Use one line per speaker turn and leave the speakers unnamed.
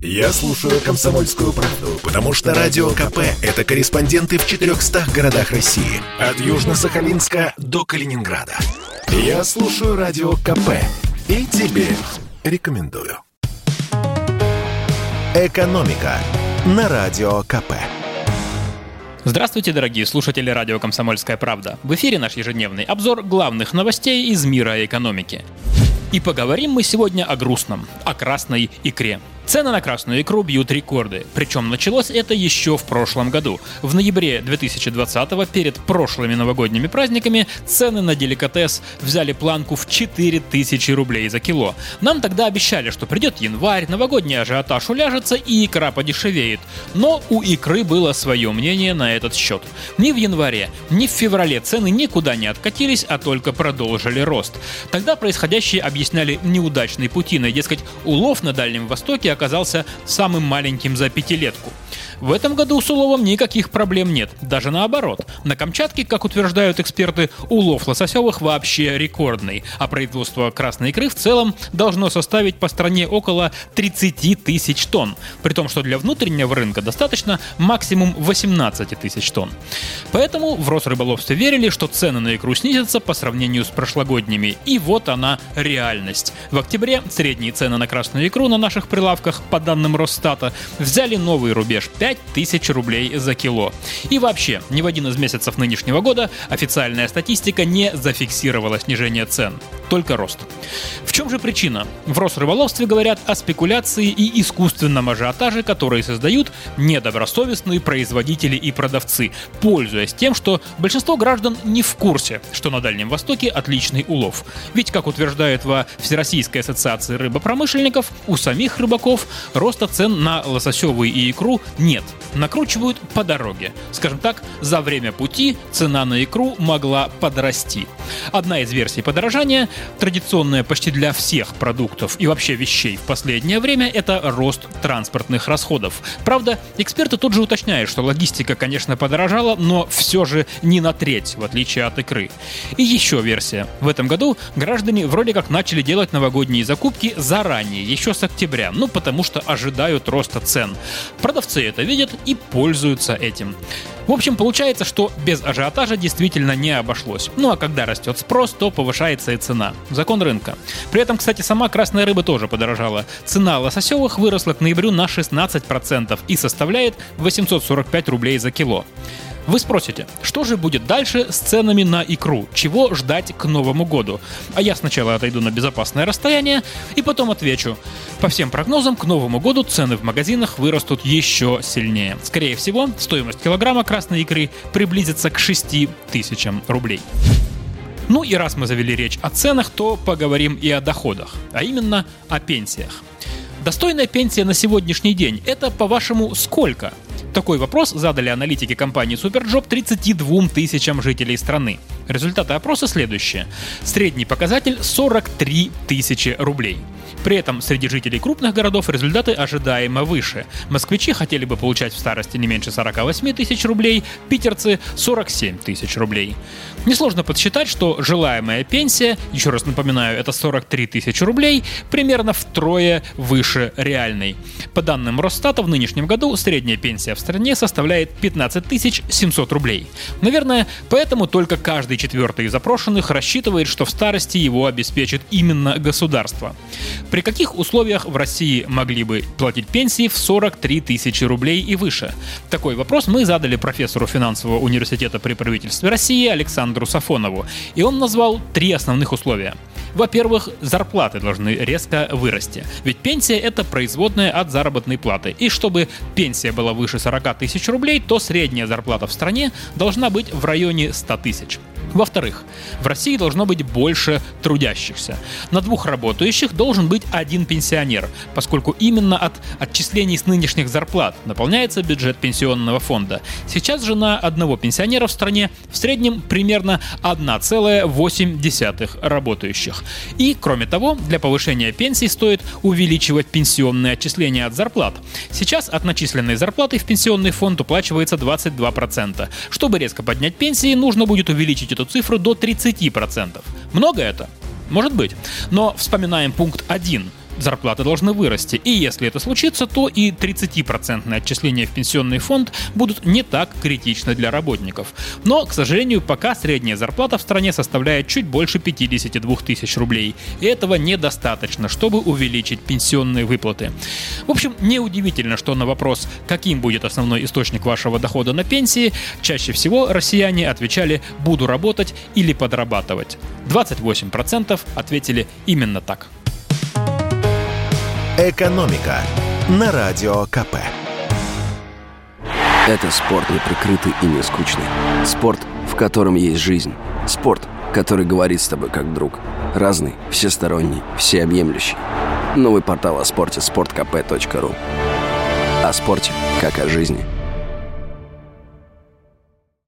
Я слушаю «Комсомольскую правду», потому что «Радио КП» — это корреспонденты в 400 городах России. От Южно-Сахалинска до Калининграда. Я слушаю «Радио КП» и тебе рекомендую. «Экономика» на «Радио КП».
Здравствуйте, дорогие слушатели радио «Комсомольская правда». В эфире наш ежедневный обзор главных новостей из мира экономики. И поговорим мы сегодня о грустном, о красной икре. Цены на красную икру бьют рекорды. Причем началось это еще в прошлом году. В ноябре 2020 перед прошлыми новогодними праздниками цены на деликатес взяли планку в 4000 рублей за кило. Нам тогда обещали, что придет январь, новогодний ажиотаж уляжется и икра подешевеет. Но у икры было свое мнение на этот счет. Ни в январе, ни в феврале цены никуда не откатились, а только продолжили рост. Тогда происходящее объясняли неудачной путиной, дескать, улов на Дальнем Востоке оказался самым маленьким за пятилетку. В этом году с уловом никаких проблем нет, даже наоборот. На Камчатке, как утверждают эксперты, улов лососевых вообще рекордный, а производство красной икры в целом должно составить по стране около 30 тысяч тонн, при том, что для внутреннего рынка достаточно максимум 18 тысяч тонн. Поэтому в Росрыболовстве верили, что цены на икру снизятся по сравнению с прошлогодними, и вот она реальность. В октябре средние цены на красную икру на наших прилавках, по данным Росстата, взяли новый рубеж 5000 рублей за кило. И вообще, ни в один из месяцев нынешнего года официальная статистика не зафиксировала снижение цен, только рост. В чем же причина? В Росрыболовстве говорят о спекуляции и искусственном ажиотаже, которые создают недобросовестные производители и продавцы, пользуясь тем, что большинство граждан не в курсе, что на Дальнем Востоке отличный улов. Ведь, как утверждают во Всероссийской ассоциации рыбопромышленников, у самих рыбаков роста цен на лососевую и икру нет. Накручивают по дороге. Скажем так, за время пути цена на икру могла подрасти. Одна из версий подорожания, традиционная почти для всех продуктов и вообще вещей в последнее время, это рост транспортных расходов. Правда, эксперты тут же уточняют, что логистика, конечно, подорожала, но все же не на треть, в отличие от икры. И еще версия. В этом году граждане вроде как начали делать новогодние закупки заранее, еще с октября, ну потому что ожидают роста цен. Продавцы это видят и пользуются этим. В общем, получается, что без ажиотажа действительно не обошлось. Ну а когда растет спрос, то повышается и цена. Закон рынка. При этом, кстати, сама красная рыба тоже подорожала. Цена лососевых выросла к ноябрю на 16% и составляет 845 рублей за кило. Вы спросите, что же будет дальше с ценами на икру? Чего ждать к Новому году? А я сначала отойду на безопасное расстояние и потом отвечу. По всем прогнозам, к Новому году цены в магазинах вырастут еще сильнее. Скорее всего, стоимость килограмма красной икры приблизится к 6 тысячам рублей. Ну и раз мы завели речь о ценах, то поговорим и о доходах, а именно о пенсиях. Достойная пенсия на сегодняшний день – это, по-вашему, сколько? Такой вопрос задали аналитики компании Superjob 32 тысячам жителей страны. Результаты опроса следующие. Средний показатель 43 тысячи рублей. При этом среди жителей крупных городов результаты ожидаемо выше. Москвичи хотели бы получать в старости не меньше 48 тысяч рублей, питерцы 47 тысяч рублей. Несложно подсчитать, что желаемая пенсия, еще раз напоминаю, это 43 тысячи рублей, примерно втрое выше реальной. По данным Росстата, в нынешнем году средняя пенсия в стране составляет 15 700 рублей. Наверное, поэтому только каждый четвертый из опрошенных рассчитывает, что в старости его обеспечит именно государство. При каких условиях в России могли бы платить пенсии в 43 тысячи рублей и выше? Такой вопрос мы задали профессору финансового университета при правительстве России Александру Сафонову, и он назвал три основных условия. Во-первых, зарплаты должны резко вырасти. Ведь пенсия это производная от заработной платы. И чтобы пенсия была выше 40 тысяч рублей, то средняя зарплата в стране должна быть в районе 100 тысяч. Во-вторых, в России должно быть больше трудящихся. На двух работающих должен быть один пенсионер, поскольку именно от отчислений с нынешних зарплат наполняется бюджет пенсионного фонда. Сейчас же на одного пенсионера в стране в среднем примерно 1,8 работающих. И, кроме того, для повышения пенсии стоит увеличивать пенсионные отчисления от зарплат. Сейчас от начисленной зарплаты в пенсионный фонд уплачивается 22%. Чтобы резко поднять пенсии, нужно будет увеличить эту цифру до 30%. Много это? Может быть. Но вспоминаем пункт 1 зарплаты должны вырасти. И если это случится, то и 30% отчисления в пенсионный фонд будут не так критичны для работников. Но, к сожалению, пока средняя зарплата в стране составляет чуть больше 52 тысяч рублей. И этого недостаточно, чтобы увеличить пенсионные выплаты. В общем, неудивительно, что на вопрос, каким будет основной источник вашего дохода на пенсии, чаще всего россияне отвечали «буду работать или подрабатывать». 28% ответили именно так.
Экономика на радио КП.
Это спорт не прикрытый и не скучный. Спорт, в котором есть жизнь. Спорт, который говорит с тобой как друг. Разный, всесторонний, всеобъемлющий. Новый портал о спорте – sportkp.ru О спорте, как о жизни –